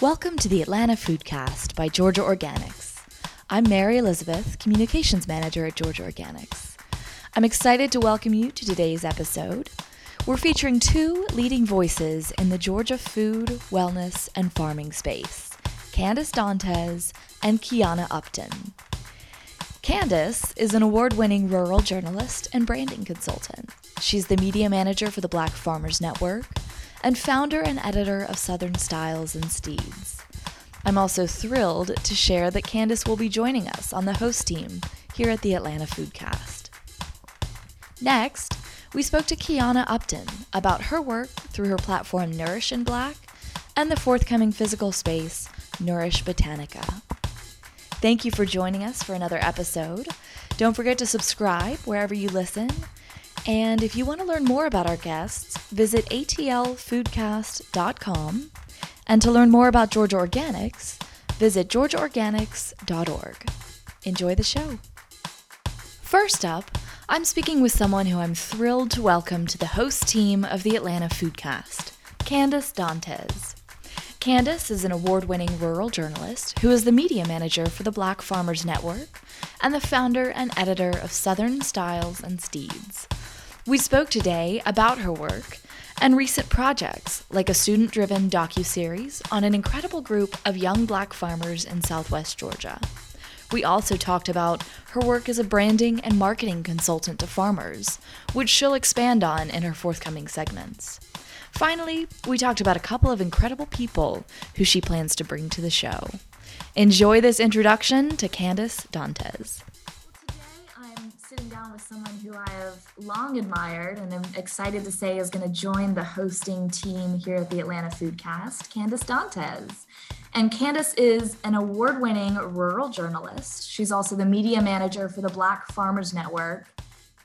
Welcome to the Atlanta Foodcast by Georgia Organics. I'm Mary Elizabeth, Communications Manager at Georgia Organics. I'm excited to welcome you to today's episode. We're featuring two leading voices in the Georgia food, wellness, and farming space Candace Dantes and Quianah Upton. Candace is an award winning rural journalist and branding consultant. She's the media manager for the Black Farmers Network and founder and editor of Southern Styles and Steeds. I'm also thrilled to share that Candace will be joining us on the host team here at the Atlanta Foodcast. Next, we spoke to Quianah Upton about her work through her platform Nourish in Black and the forthcoming physical space Nourish Botanica. Thank you for joining us for another episode. Don't forget to subscribe wherever you listen. And if you want to learn more about our guests, visit atlfoodcast.com. And to learn more about Georgia Organics, visit georgiaorganics.org. Enjoy the show. First up, I'm speaking with someone who I'm thrilled to welcome to the host team of the Atlanta Foodcast, Candace Dantes. Candace is an award winning rural journalist who is the media manager for the Black Farmers Network and the founder and editor of Southern Styles and Steeds. We spoke today about her work and recent projects like a student driven docu-series on an incredible group of young black farmers in southwest Georgia. We also talked about her work as a branding and marketing consultant to farmers, which she'll expand on in her forthcoming segments. Finally, we talked about a couple of incredible people who she plans to bring to the show. Enjoy this introduction to Candace Dantes. I'm sitting down with someone who I have long admired and I'm excited to say is going to join the hosting team here at the Atlanta Foodcast, Candace Dantes. And Candace is an award winning rural journalist. She's also the media manager for the Black Farmers Network.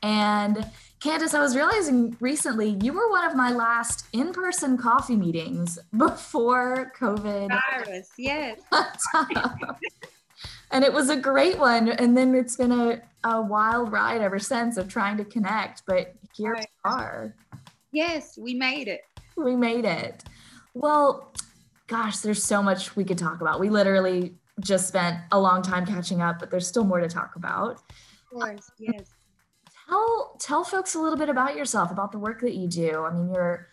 And Candace, I was realizing recently you were one of my last in-person coffee meetings before COVID. Virus, yes. and it was a great one. And then it's been a, a wild ride ever since of trying to connect. But here right. we are. Yes, we made it. We made it. Well, gosh, there's so much we could talk about. We literally just spent a long time catching up, but there's still more to talk about. Of course, yes tell tell folks a little bit about yourself, about the work that you do. I mean, you're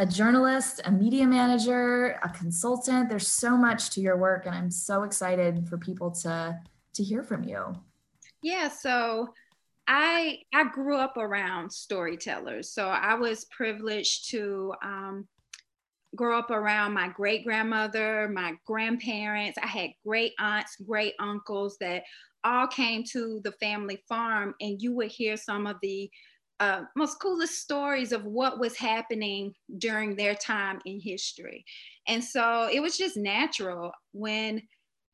a journalist, a media manager, a consultant. There's so much to your work, and I'm so excited for people to to hear from you. Yeah, so I I grew up around storytellers, so I was privileged to um, grow up around my great grandmother, my grandparents. I had great aunts, great uncles that all came to the family farm and you would hear some of the uh, most coolest stories of what was happening during their time in history. And so it was just natural. When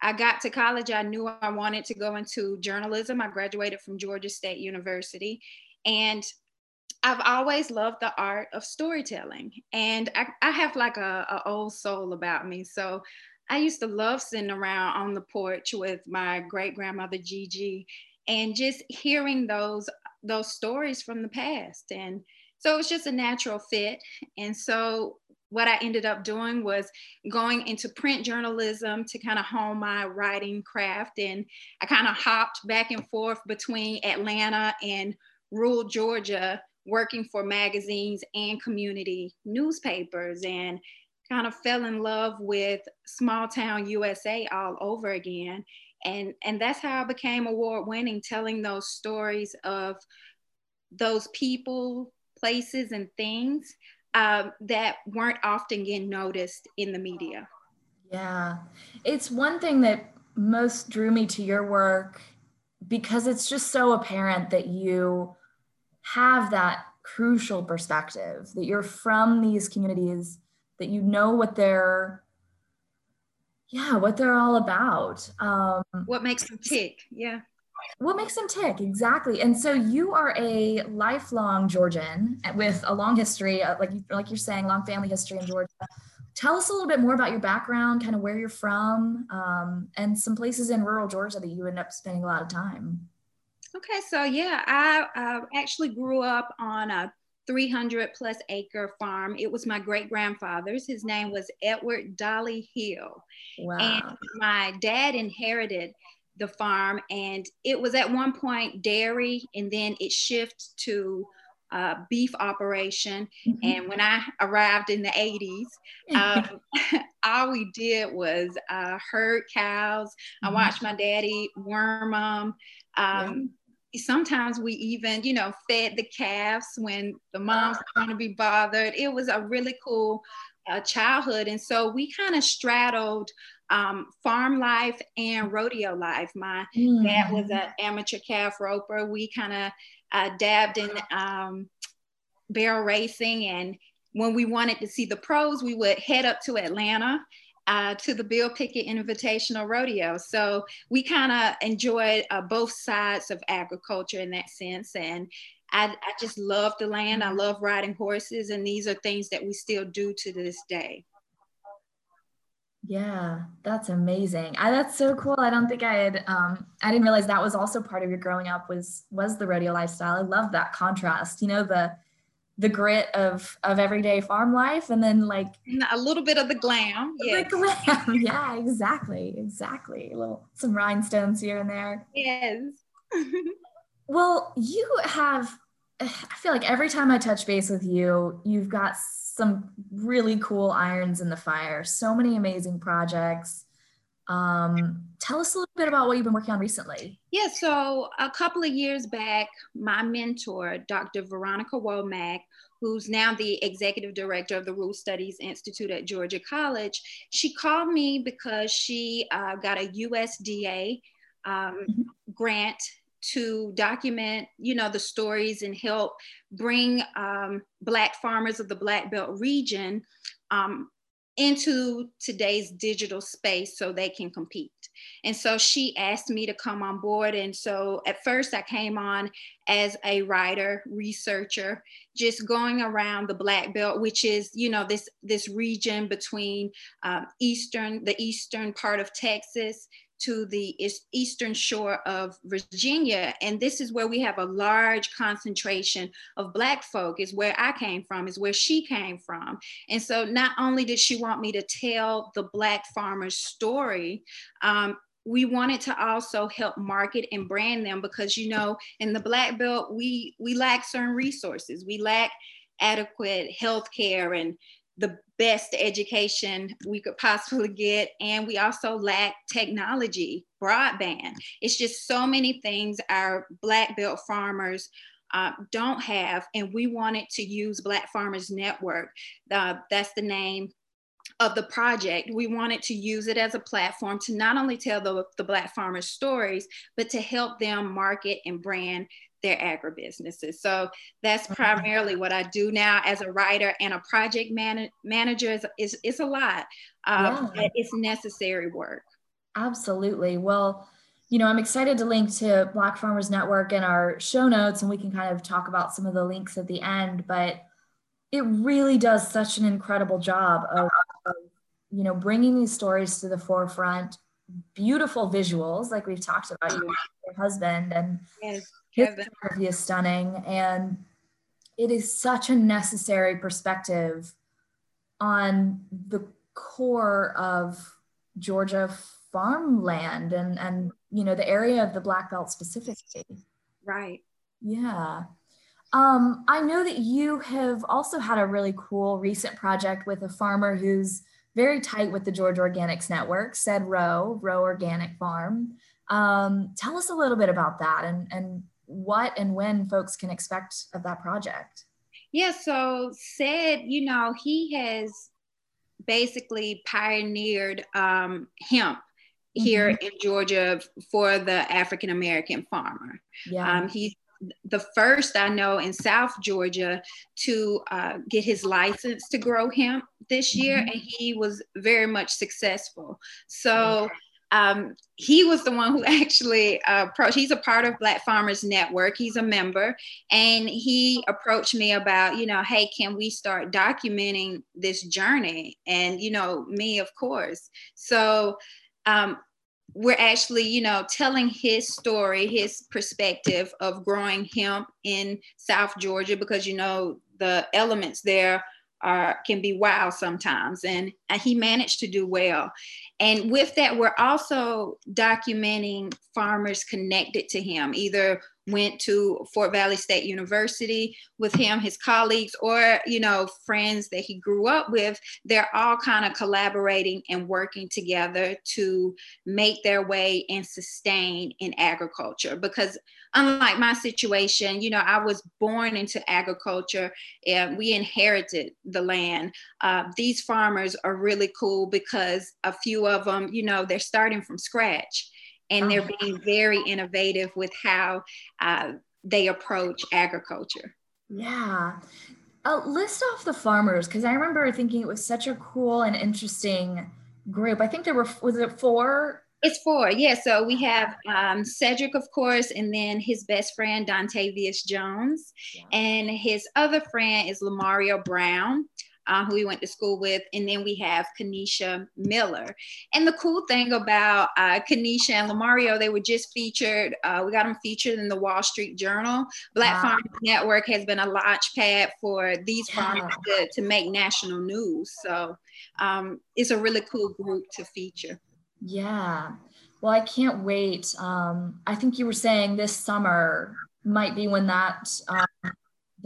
I got to college, I knew I wanted to go into journalism. I graduated from Georgia State University. And I've always loved the art of storytelling. And I, I have like a, a old soul about me. So I used to love sitting around on the porch with my great grandmother Gigi and just hearing those those stories from the past. And so it was just a natural fit. And so what I ended up doing was going into print journalism to kind of hone my writing craft. And I kind of hopped back and forth between Atlanta and rural Georgia, working for magazines and community newspapers. And kind of fell in love with small town USA all over again. And, and that's how I became award winning, telling those stories of those people, places, and things um, that weren't often getting noticed in the media. Yeah. It's one thing that most drew me to your work because it's just so apparent that you have that crucial perspective, that you're from these communities that you know what they're yeah what they're all about um, what makes them tick yeah. What makes them tick exactly and so you are a lifelong georgian with a long history uh, like like you're saying long family history in georgia. Tell us a little bit more about your background kind of where you're from um, and some places in rural georgia that you end up spending a lot of time. Okay so yeah i uh, actually grew up on a 300 plus acre farm. It was my great grandfather's. His name was Edward Dolly Hill. Wow. And my dad inherited the farm, and it was at one point dairy, and then it shifted to uh, beef operation. Mm-hmm. And when I arrived in the 80s, um, all we did was uh, herd cows. Mm-hmm. I watched my daddy worm them. Um, yeah. Sometimes we even, you know, fed the calves when the moms going to be bothered. It was a really cool uh, childhood. And so we kind of straddled um, farm life and rodeo life. My mm. dad was an amateur calf roper. We kind of uh, dabbed in um, barrel racing. And when we wanted to see the pros, we would head up to Atlanta uh, to the Bill Pickett Invitational Rodeo. So we kind of enjoyed uh, both sides of agriculture in that sense. And I, I just love the land. I love riding horses. And these are things that we still do to this day. Yeah, that's amazing. I, that's so cool. I don't think I had, um, I didn't realize that was also part of your growing up was, was the rodeo lifestyle. I love that contrast, you know, the, the grit of, of everyday farm life and then like a little bit of the glam. Yeah. The glam. Yeah, exactly. Exactly. A little, some rhinestones here and there. Yes. well, you have, I feel like every time I touch base with you, you've got some really cool irons in the fire, so many amazing projects. Um, tell us a little bit about what you've been working on recently. Yeah, so a couple of years back, my mentor, Dr. Veronica Womack, who's now the executive director of the Rural Studies Institute at Georgia College, she called me because she uh, got a USDA um, mm-hmm. grant to document, you know, the stories and help bring um, Black farmers of the Black Belt region um, into today's digital space so they can compete. And so she asked me to come on board. And so at first I came on as a writer, researcher, just going around the Black Belt, which is, you know, this, this region between um, Eastern, the Eastern part of Texas, to the eastern shore of Virginia. And this is where we have a large concentration of Black folk, is where I came from, is where she came from. And so not only did she want me to tell the Black farmer's story, um, we wanted to also help market and brand them because you know in the black belt we we lack certain resources we lack adequate health care and the best education we could possibly get. And we also lack technology, broadband. It's just so many things our Black Belt farmers uh, don't have. And we wanted to use Black Farmers Network. Uh, that's the name of the project, we wanted to use it as a platform to not only tell the, the Black farmers' stories, but to help them market and brand their agribusinesses. So that's mm-hmm. primarily what I do now as a writer and a project man- manager. Is, is it's a lot. Um, yeah. It's necessary work. Absolutely. Well, you know, I'm excited to link to Black Farmers Network in our show notes, and we can kind of talk about some of the links at the end. But it really does such an incredible job of, of you know, bringing these stories to the forefront. Beautiful visuals, like we've talked about you, your husband, and yes his photography is stunning and it is such a necessary perspective on the core of Georgia farmland and and you know the area of the Black Belt specifically. Right. Yeah. Um, I know that you have also had a really cool recent project with a farmer who's very tight with the Georgia Organics Network, said Row, Row Organic Farm. Um, tell us a little bit about that and, and what and when folks can expect of that project? Yeah, so said, you know, he has basically pioneered um, hemp here mm-hmm. in Georgia for the African American farmer. Yeah. Um, he's the first I know in South Georgia to uh, get his license to grow hemp this year, mm-hmm. and he was very much successful. So um, he was the one who actually uh, approached. He's a part of Black Farmers Network. He's a member, and he approached me about, you know, hey, can we start documenting this journey? And you know, me, of course. So um, we're actually, you know, telling his story, his perspective of growing hemp in South Georgia, because you know the elements there are can be wild sometimes. And he managed to do well. And with that we're also documenting farmers connected to him either went to fort valley state university with him his colleagues or you know friends that he grew up with. They're all kind of collaborating and working together to make their way and sustain in agriculture. Because unlike my situation, you know, I was born into agriculture and we inherited the land. Uh, these farmers are really cool because a few of them, you know, they're starting from scratch and they're oh. being very innovative with how uh, they approach agriculture. Yeah. Uh, list off the farmers because I remember thinking it was such a cool and interesting group. I think there were, was it four it's four, yeah. So we have um, Cedric, of course, and then his best friend Dontavius Jones, yeah. and his other friend is Lamario Brown. Uh, who we went to school with, and then we have Kanisha Miller. And the cool thing about uh, Kanisha and Lamario, they were just featured. Uh, we got them featured in the Wall Street Journal. Black wow. Farm Network has been a launch pad for these farmers to, to make national news. So um, it's a really cool group to feature. Yeah. Well, I can't wait. Um, I think you were saying this summer might be when that um,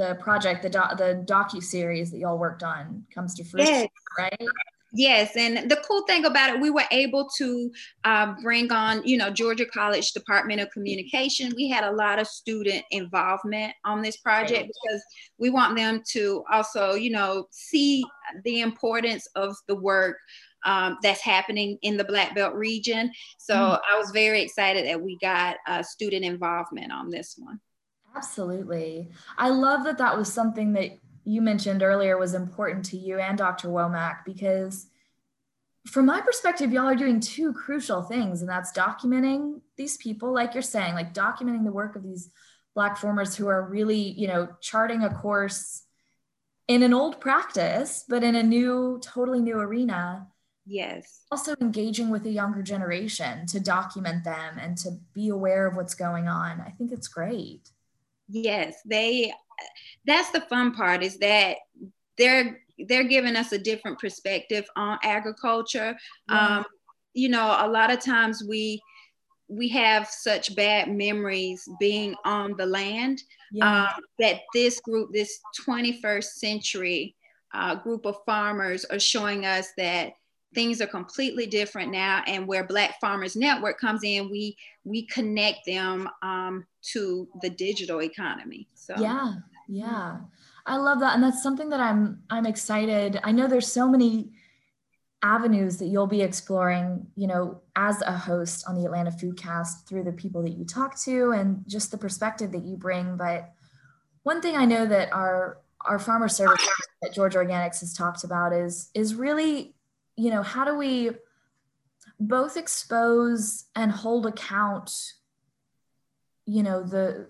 the project, the doc, the docu series that y'all worked on comes to fruition, yes. right? Yes, and the cool thing about it, we were able to uh, bring on, you know, Georgia College Department of Communication. We had a lot of student involvement on this project because we want them to also, you know, see the importance of the work um, that's happening in the Black Belt region. So mm. I was very excited that we got uh, student involvement on this one. Absolutely. I love that that was something that you mentioned earlier was important to you and Dr. Womack because from my perspective, y'all are doing two crucial things, and that's documenting these people, like you're saying, like documenting the work of these Black farmers who are really, you know, charting a course in an old practice, but in a new, totally new arena. Yes. Also engaging with the younger generation to document them and to be aware of what's going on. I think it's great. Yes, they that's the fun part is that they're they're giving us a different perspective on agriculture. Yeah. Um, you know, a lot of times we we have such bad memories being on the land yeah. uh, that this group, this 21st century uh, group of farmers, are showing us that things are completely different now and where black farmers network comes in we we connect them um, to the digital economy so. Yeah yeah. I love that and that's something that i'm i'm excited. I know there's so many avenues that you'll be exploring you know as a host on the atlanta foodcast through the people that you talk to and just the perspective that you bring but one thing i know that our our farmer service that georgia organics has talked about is is really you know, how do we both expose and hold account, you know, the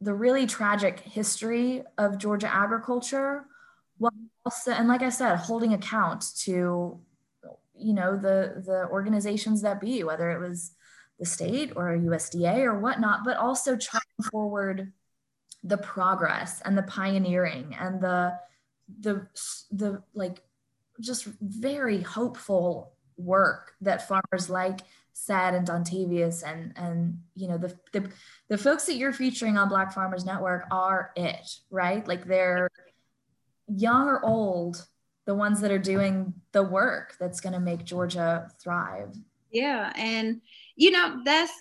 the really tragic history of Georgia agriculture, while also, and like I said, holding account to, you know, the the organizations that be, whether it was the state or USDA or whatnot, but also charting forward the progress and the pioneering and the the the like just very hopeful work that farmers like Sad and Dontavius and and you know the, the the folks that you're featuring on Black Farmers Network are it, right? Like they're young or old, the ones that are doing the work that's going to make Georgia thrive. Yeah, and you know that's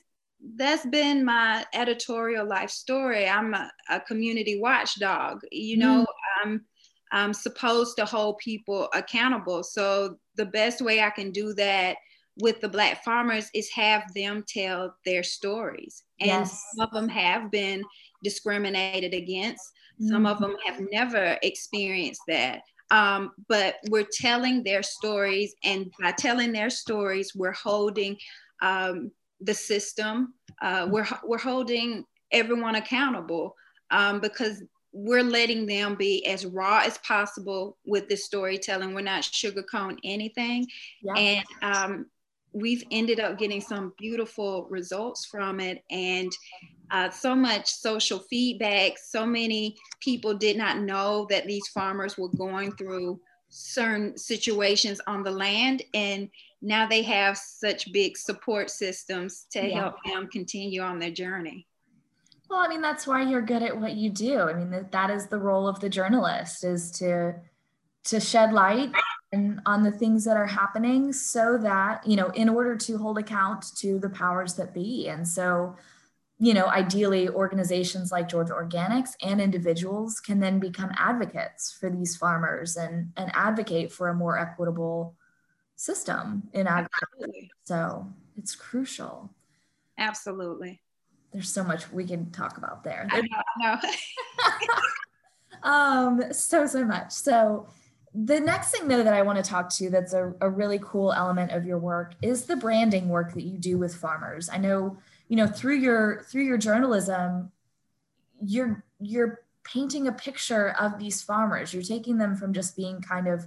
that's been my editorial life story. I'm a, a community watchdog. You know, mm. I'm I'm supposed to hold people accountable. So the best way I can do that with the black farmers is have them tell their stories. And yes. some of them have been discriminated against. Mm-hmm. Some of mm-hmm. them have never experienced that. Um, but we're telling their stories, and by telling their stories, we're holding um, the system. Uh, we're we're holding everyone accountable um, because we're letting them be as raw as possible with the storytelling. We're not sugarcoating anything. Yeah. And um, we've ended up getting some beautiful results from it. And uh, so much social feedback. So many people did not know that these farmers were going through certain situations on the land. And now they have such big support systems to yeah. help them continue on their journey. Well, I mean, that's why you're good at what you do. I mean, that, that is the role of the journalist is to to shed light and on the things that are happening so that, you know, in order to hold account to the powers that be. And so you know, ideally organizations like Georgia Organics and individuals can then become advocates for these farmers and, and advocate for a more equitable system in agriculture. So it's crucial. Absolutely. There's so much we can talk about there. I know. I know. um, so, so much. So the next thing though that I want to talk to that's a, a really cool element of your work is the branding work that you do with farmers. I know you know through your through your journalism you're you're painting a picture of these farmers you're taking them from just being kind of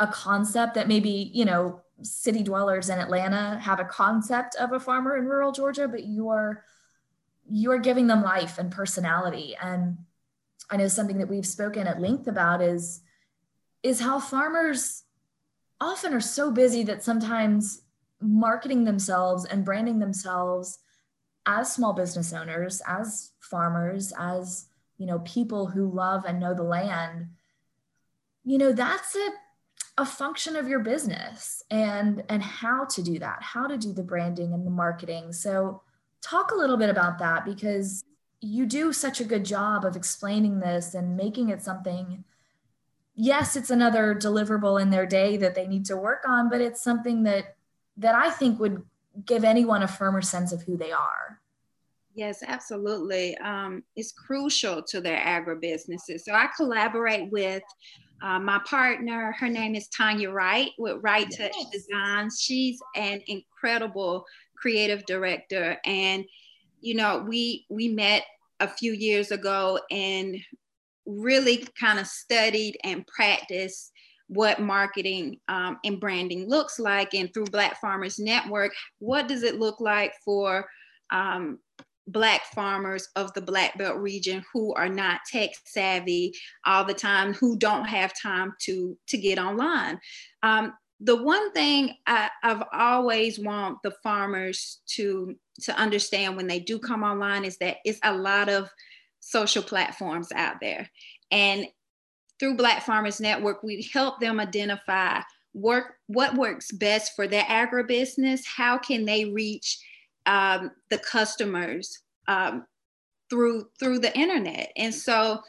a concept that maybe you know city dwellers in atlanta have a concept of a farmer in rural georgia but you're you're giving them life and personality and i know something that we've spoken at length about is is how farmers often are so busy that sometimes marketing themselves and branding themselves as small business owners, as farmers, as you know, people who love and know the land, you know, that's a, a function of your business and and how to do that, how to do the branding and the marketing. So talk a little bit about that because you do such a good job of explaining this and making it something yes it's another deliverable in their day that they need to work on but it's something that that i think would give anyone a firmer sense of who they are. Yes, absolutely. Um, it's crucial to their agribusinesses. So I collaborate with uh, my partner. Her name is Tanya Wright with wright yes. Touch Designs. She's an incredible creative director, and you know we we met a few years ago and really kind of studied and practiced what marketing um, and branding looks like. And through Black Farmers Network, what does it look like for um, Black farmers of the Black Belt region who are not tech savvy all the time, who don't have time to, to get online? Um, the one thing I, have always want the farmers to, to understand when they do come online is that it's a lot of social platforms out there. And through Black Farmers Network, we help them identify work what works best for their agribusiness. How can they reach um, the customers um, through through the internet? And so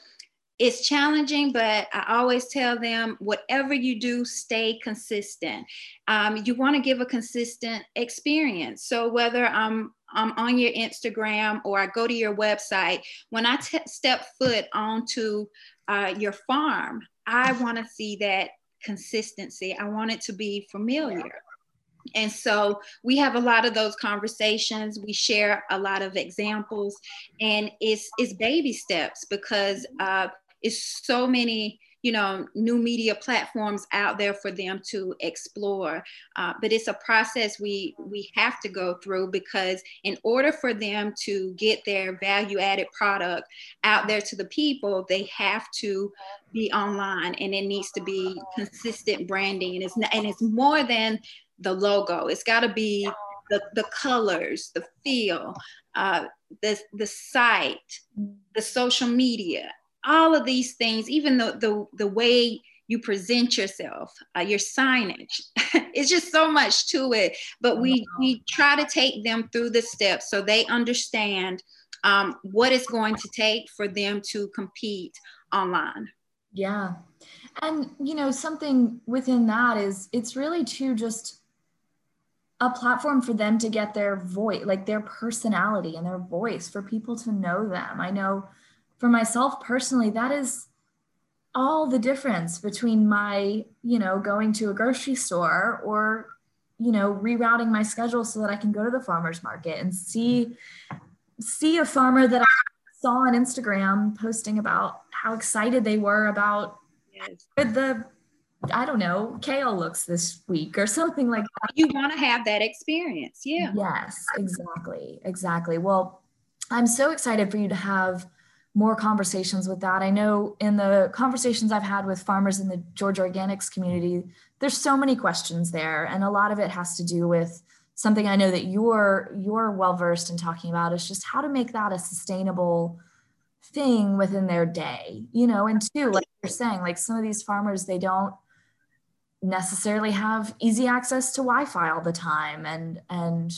it's challenging, but I always tell them whatever you do, stay consistent. Um, you want to give a consistent experience. So whether I'm I'm on your Instagram or I go to your website, when I step foot onto uh, your farm, I want to see that consistency. I want it to be familiar. And so we have a lot of those conversations. We share a lot of examples, and it's it's baby steps because uh, it's so many you know new media platforms out there for them to explore uh, but it's a process we we have to go through because in order for them to get their value added product out there to the people they have to be online and it needs to be consistent branding. And it's and it's more than the logo. It's got to be the, the colors the feel uh, the the site the social media all of these things, even the, the, the way you present yourself, uh, your signage. it's just so much to it. But we we try to take them through the steps so they understand um, what it's going to take for them to compete online. Yeah, and you know something within that is it's really to just a platform for them to get their voice, like their personality and their voice, for people to know them. I know for myself personally, that is all the difference between my, you know, going to a grocery store or, you know, rerouting my schedule so that I can go to the farmer's market and see see a farmer that I saw on Instagram posting about how excited they were about yes. the I don't know, kale looks this week or something like that. You want to have that experience. Yeah. Yes, exactly. Exactly. Well, I'm so excited for you to have more conversations with that. I know in the conversations I've had with farmers in the Georgia organics community, there's so many questions there, and a lot of it has to do with something I know that you're you're well versed in talking about is just how to make that a sustainable thing within their day, you know, and two, like you're saying, like some of these farmers they don't necessarily have easy access to Wi-Fi all the time, and and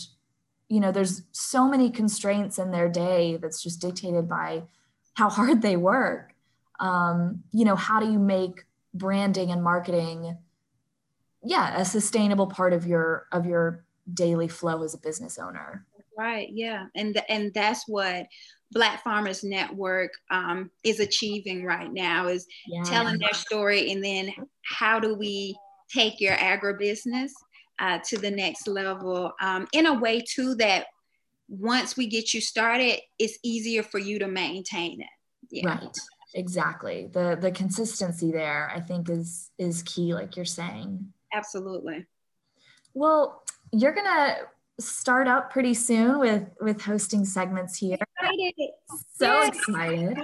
you know, there's so many constraints in their day that's just dictated by how hard they work. Um, you know, how do you make branding and marketing, yeah, a sustainable part of your of your daily flow as a business owner? Right. Yeah, and th- and that's what Black Farmers Network um, is achieving right now is yeah. telling their story, and then how do we take your agribusiness uh, to the next level um, in a way too that once we get you started, it's easier for you to maintain it. Yeah. Right. Exactly. The the consistency there, I think, is is key, like you're saying. Absolutely. Well, you're gonna start up pretty soon with with hosting segments here. Excited. So excited.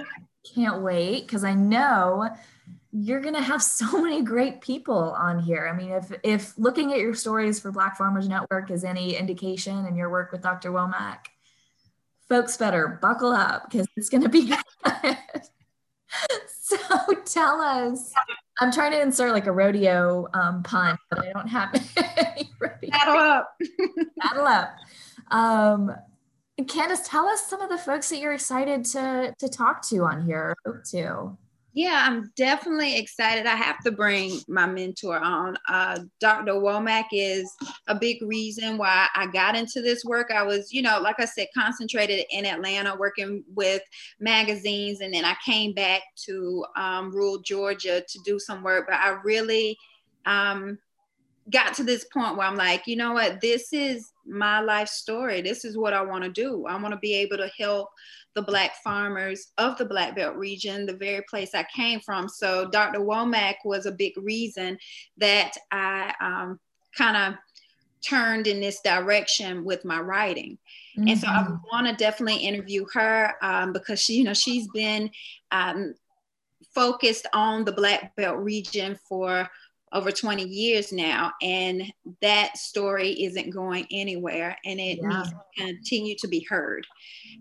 Can't wait because I know you're going to have so many great people on here. I mean, if if looking at your stories for Black Farmers Network is any indication and your work with Dr. Womack, folks better buckle up because it's going to be good. so tell us. I'm trying to insert like a rodeo um, pun, but I don't have any rodeo. Battle up. Battle up. Um, Candace, tell us some of the folks that you're excited to to talk to on here. Hope To. Yeah, I'm definitely excited. I have to bring my mentor on. Uh, Dr. Womack is a big reason why I got into this work. I was, you know, like I said, concentrated in Atlanta working with magazines, and then I came back to um, rural Georgia to do some work. But I really um, got to this point where I'm like, you know what, this is my life story. This is what I want to do. I want to be able to help the Black farmers of the Black Belt region, the very place I came from. So Dr. Womack was a big reason that I um, kind of turned in this direction with my writing. Mm-hmm. And so I mm-hmm. want to definitely interview her um, because she, you know, she's been um, focused on the Black Belt region for over 20 years now and that story isn't going anywhere and it yeah. needs to continue to be heard.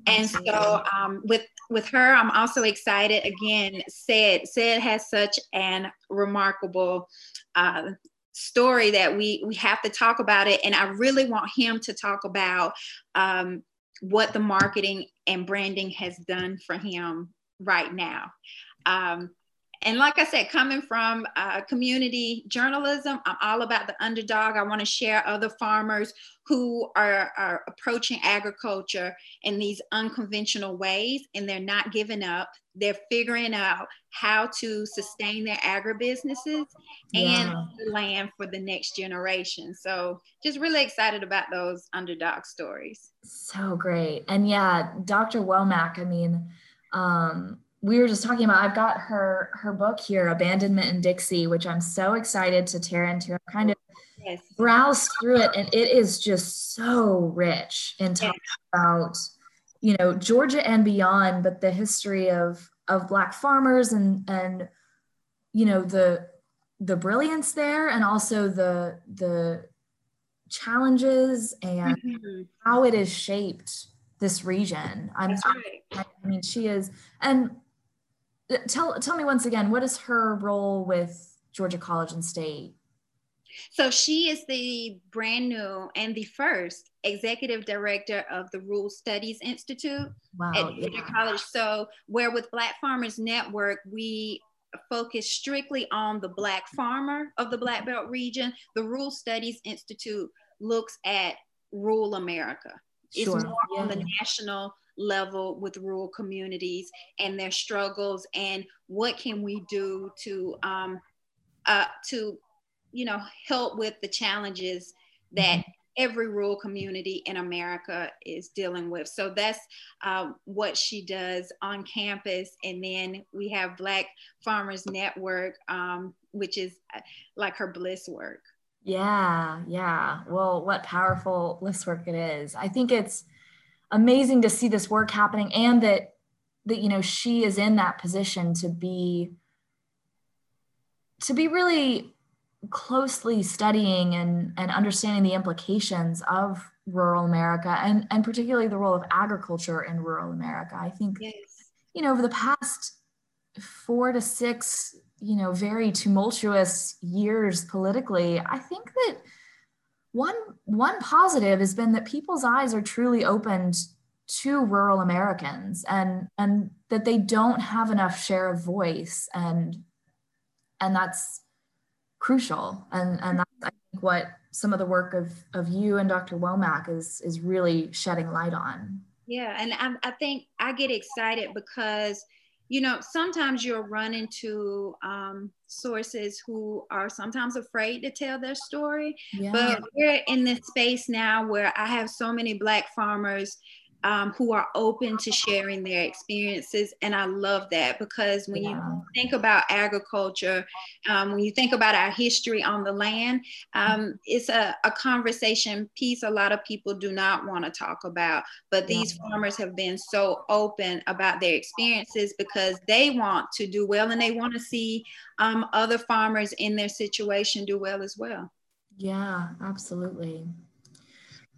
And so um, with with her i'm also excited again said said has such an remarkable uh, story that we we have to talk about it and i really want him to talk about um, what the marketing and branding has done for him right now. Um, and like I said, coming from uh, community journalism, I'm all about the underdog. I want to share other farmers who are, are approaching agriculture in these unconventional ways and they're not giving up. They're figuring out how to sustain their agribusinesses and the land for the next generation. So, just really excited about those underdog stories. So great. And yeah, Dr. Womack, I mean, um, we were just talking about i've got her her book here abandonment in dixie which i'm so excited to tear into i've kind of yes. browsed through it and it is just so rich in talking yes. about you know georgia and beyond but the history of of black farmers and and you know the the brilliance there and also the the challenges and mm-hmm. how it has shaped this region. I'm right. I mean, she is, and Uh, tell tell me once again what is her role with georgia college and state so she is the brand new and the first executive director of the rural studies institute wow, at georgia yeah. college so where with black farmers network we focus strictly on the black farmer of the black belt region the rural studies institute looks at rural america sure. it's more yeah. on the national level with rural communities and their struggles and what can we do to um, uh, to you know help with the challenges that mm-hmm. every rural community in America is dealing with. So that's uh, what she does on campus. And then we have Black Farmers Network, um, which is uh, like her bliss work. Yeah, yeah. Well, what powerful bliss work it is. I think it's amazing to see this work happening and that that you know she is in that position to be to be really closely studying and, and understanding the implications of rural America and, and particularly the role of agriculture in rural America. I think, yes. you know, over the past four to six, you know, very tumultuous years politically, I think that one one positive has been that people's eyes are truly opened to rural Americans and and that they don't have enough share of voice and and that's crucial and and that's I think what some of the work of of you and Dr. Womack is is really shedding light on. Yeah, and I, I think I get excited because you know sometimes you'll run into um, sources who are sometimes afraid to tell their story yeah. but we're in this space now where i have so many black farmers um, who are open to sharing their experiences. And I love that because when yeah. you think about agriculture, um, when you think about our history on the land, um, it's a, a, conversation piece a lot of people do not want to talk about. But these yeah. farmers have been so open about their experiences because they want to do well and they want to see um, other farmers in their situation do well as well. Yeah, absolutely.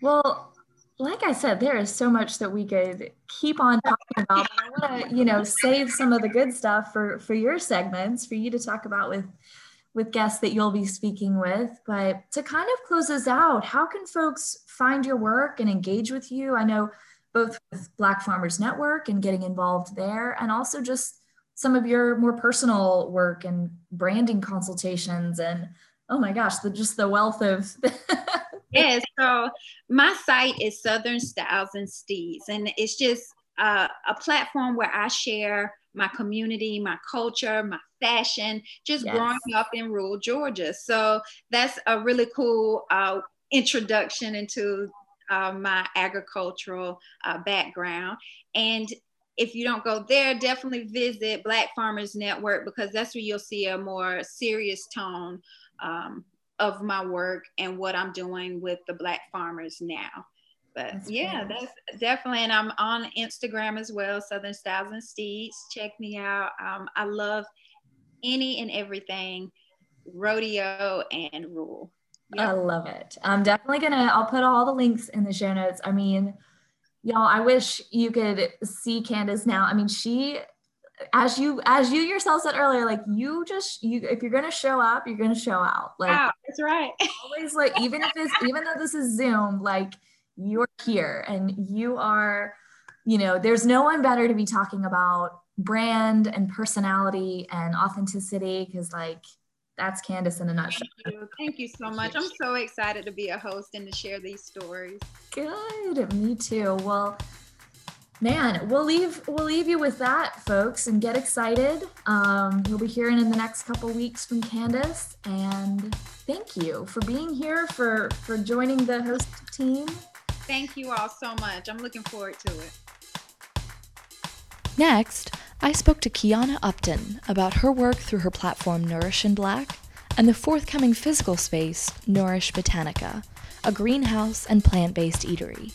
Well, like I said, there is so much that we could keep on talking about. I want to, you know, save some of the good stuff for for your segments for you to talk about with with guests that you'll be speaking with. But to kind of close us out, how can folks find your work and engage with you? I know both with Black Farmers Network and getting involved there, and also just some of your more personal work and branding consultations and oh my gosh, the just the wealth of yes. So my site is Southern Styles and Steeds, and it's just uh, a platform where I share my community, my culture, my fashion, just yes. growing up in rural Georgia. So that's a really cool uh, introduction into uh, my agricultural uh, background. And if you don't go there, definitely visit Black Farmers Network because that's where you'll see a more serious tone um, of my work and what I'm doing with the Black farmers now. But that's yeah, great. that's definitely, and I'm on Instagram as well, Southern Styles and Steeds. Check me out. Um, I love any and everything rodeo and rule. Yep. I love it. I'm definitely gonna. I'll put all the links in the show notes. I mean, y'all, I wish you could see Candace now. I mean, she as you as you yourself said earlier like you just you if you're gonna show up you're gonna show out like wow, that's right always like even if this even though this is zoom like you're here and you are you know there's no one better to be talking about brand and personality and authenticity because like that's Candace in a nutshell. Thank you. Thank you so much. I'm so excited to be a host and to share these stories. Good. Me too. Well, man we'll leave we'll leave you with that folks and get excited. Um, you'll be hearing in the next couple weeks from candace and thank you for being here for for joining the host team. Thank you all so much. I'm looking forward to it. Next i spoke to Quianah upton about her work through her platform nourish in black and the forthcoming physical space nourish botanica a greenhouse and plant-based eatery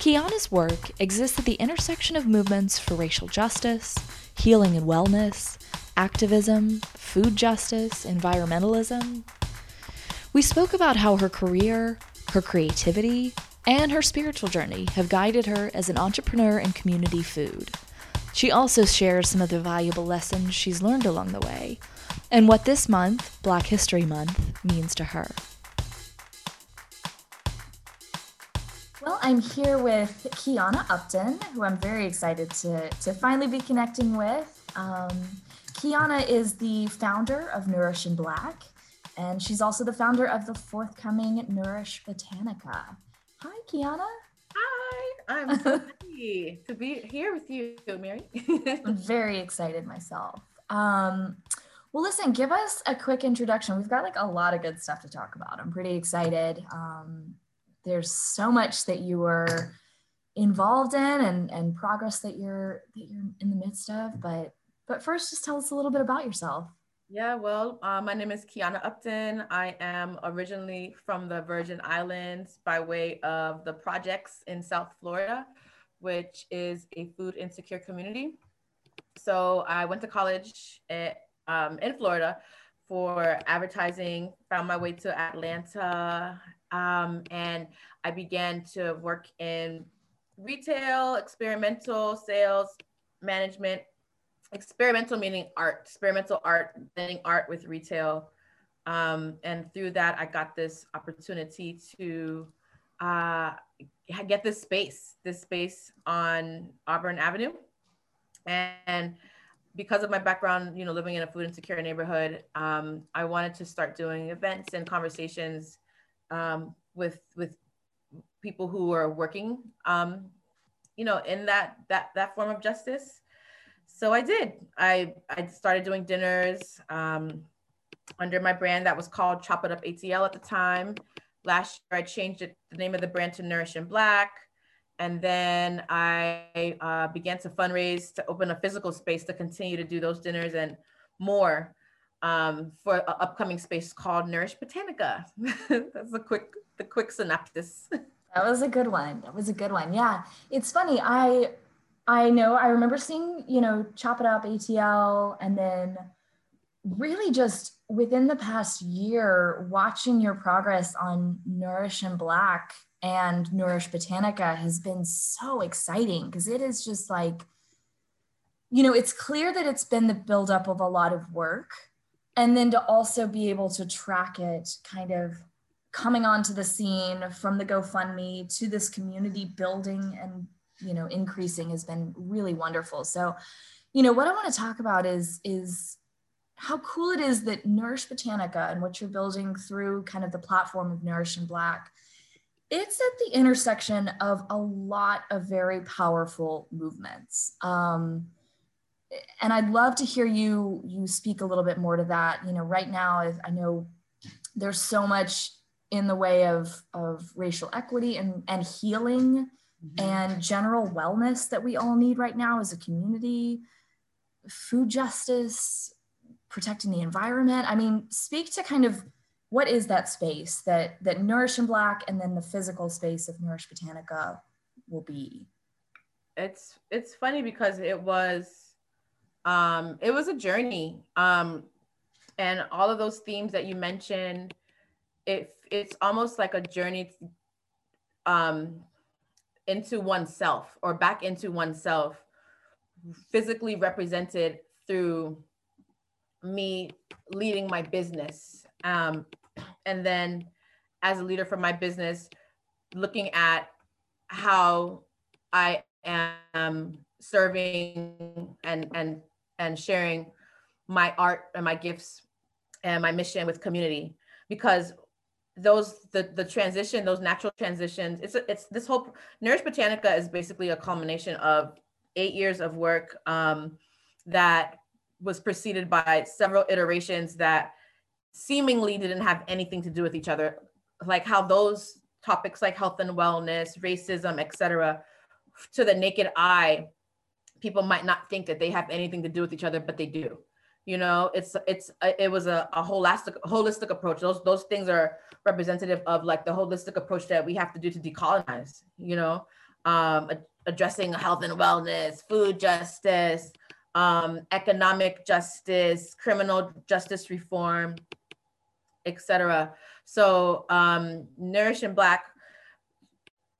Quianah's work exists at the intersection of movements for racial justice, healing and wellness, activism, food justice, environmentalism. We spoke about how her career, her creativity, and her spiritual journey have guided her as an entrepreneur in community food. She also shares some of the valuable lessons she's learned along the way, and what this month, Black History Month, means to her. Well, I'm here with Quianah Upton, who I'm very excited to, to finally be connecting with. Um, Quianah is the founder of Nourish in Black, and she's also the founder of the forthcoming Nourish Botanica. Hi, Quianah. Hi, I'm so happy to be here with you, Mary. I'm very excited myself. Um, well, listen, give us a quick introduction. We've got like a lot of good stuff to talk about. I'm pretty excited. Um, there's so much that you were involved in and, and progress that you're that you're in the midst of but but first just tell us a little bit about yourself Yeah, well, uh, my name is Quianah Upton. I am originally from the Virgin Islands by way of the projects in South Florida, which is a food insecure community. So I went to college at, um, in Florida for advertising, found my way to Atlanta, um, and I began to work in retail, experimental sales, management, experimental meaning art, experimental art, blending art with retail. Um, and through that, I got this opportunity to uh, get this space, this space on Auburn Avenue. And because of my background, you know, living in a food insecure neighborhood, um, I wanted to start doing events and conversations um, with with people who are working, um, you know, in that that that form of justice so I did. I I started doing dinners um, under my brand that was called Chop It Up ATL at the time. Last year, I changed it, the name of the brand to Nourish in Black. And then I uh, began to fundraise to open a physical space to continue to do those dinners and more um, for an upcoming space called Nourish Botanica. That's a quick, the quick synopsis. That was a good one. That was a good one. Yeah. It's funny. I I know I remember seeing, you know, Chop It Up ATL and then really just within the past year watching your progress on Nourish in Black and Nourish Botanica has been so exciting because it is just like you know, it's clear that it's been the buildup of a lot of work. And then to also be able to track it kind of coming onto the scene from the GoFundMe to this community building and you know increasing has been really wonderful. So you know what i want to talk about is is how cool it is that nourish botanica and what you're building through kind of the platform of nourish in black it's at the intersection of a lot of very powerful movements. Um, and i'd love to hear you you speak a little bit more to that you know right now i know there's so much in the way of of racial equity and and healing mm-hmm. and general wellness that we all need right now as a community, food justice, protecting the environment. I mean, speak to kind of what is that space that that Nourish in Black and then the physical space of Nourish Botanica will be. It's it's funny because it was um it was a journey. Um and all of those themes that you mentioned, it it's almost like a journey um into oneself or back into oneself physically represented through me leading my business um, and then as a leader for my business looking at how i am serving and and and sharing my art and my gifts and my mission with community because those the the transition those natural transitions it's it's this whole nourish botanica is basically a culmination of eight years of work um, that was preceded by several iterations that seemingly didn't have anything to do with each other like how those topics like health and wellness racism etc to the naked eye people might not think that they have anything to do with each other but they do. You know it's it's it was a, a holistic holistic approach. Those those things are representative of like the holistic approach that we have to do to decolonize you know? Um, addressing health and wellness food justice um, economic justice criminal justice reform etc so um, nourish in black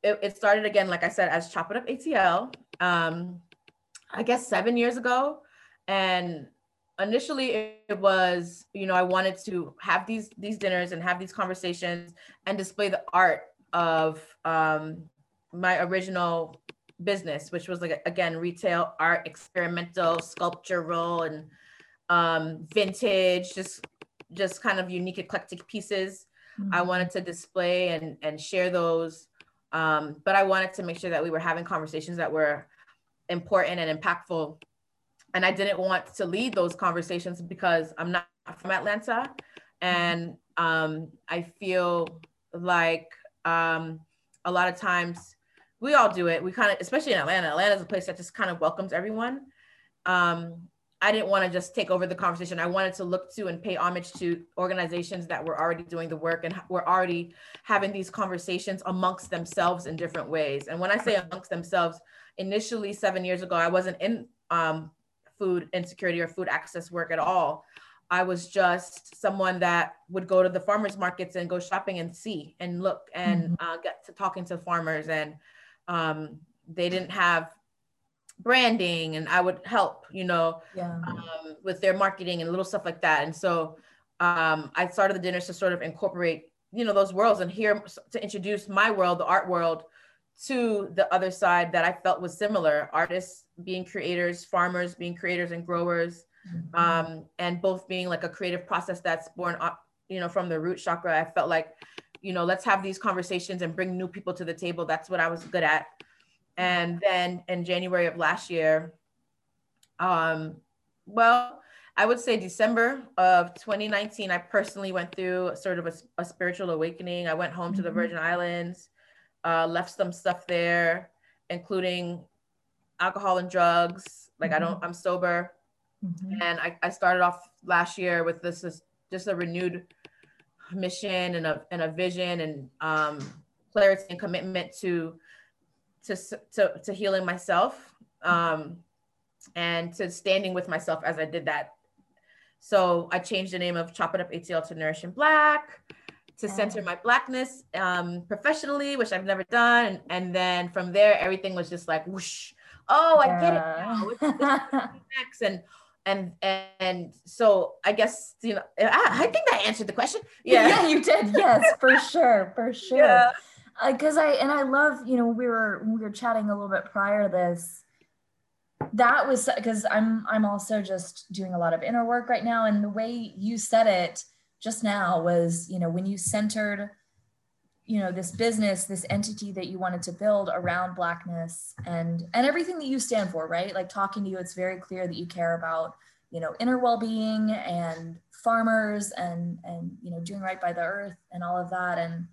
it, it, started again like i said as chop it up atl um, i guess seven years ago. And initially it was you know i wanted to have these these dinners and have these conversations and display the art of um, my original business which was like again retail art experimental sculptural and um, vintage just just kind of unique eclectic pieces. Mm-hmm. i wanted to display and and share those. Um, but i wanted to make sure that we were having conversations that were important and impactful and I didn't want to lead those conversations because I'm not from Atlanta, and um, I feel like um, a lot of times we all do it. We kind of, especially in Atlanta. Atlanta is a place that just kind of welcomes everyone. Um, I didn't want to just take over the conversation. I wanted to look to and pay homage to organizations that were already doing the work and were already having these conversations amongst themselves in different ways. And when I say amongst themselves, initially seven years ago, I wasn't in um, food insecurity or food access work at all. I was just someone that would go to the farmers markets and go shopping and see and look and mm-hmm. uh, get to talking to farmers. And um, they didn't have branding, and I would help, you know, yeah. um, with their marketing and little stuff like that. And so um, I started the dinners to sort of incorporate, you know, those worlds and here to introduce my world, the art world, to the other side that I felt was similar artists being creators, farmers being creators and growers, mm-hmm. um, and both being like a creative process that's born up, you know, from the root chakra. I felt like, you know, let's have these conversations and bring new people to the table. That's what I was good at. And then in January of last year, um, well, I would say December of 2019, I personally went through sort of a, a spiritual awakening. I went home mm-hmm. to the mm-hmm. Virgin Islands uh, left some stuff there, including alcohol and drugs. Like mm-hmm. I don't, I'm sober. Mm-hmm. And I, I started off last year with this, this just a renewed mission and a, and a vision and um, clarity and commitment to, to, to, to healing myself um, and to standing with myself as I did that. So I changed the name of Chop It Up ATL to Nourish in Black to center my blackness um, professionally, which I've never done. And, and, then from there, everything was just like whoosh. Oh, I get it now. next? And and and so I guess you know I, I think that answered the question. Yeah, yeah, you did. Yes, for sure, for sure. Yeah. Because uh, I and I love you know we were we were chatting a little bit prior to this. That was because I'm I'm also just doing a lot of inner work right now, and the way you said it just now was, you know, when you centered, you know, this business, this entity that you wanted to build around blackness and and everything that you stand for, right? Like talking to you, it's very clear that you care about, you know, inner well-being and farmers and and you know, doing right by the earth and all of that. And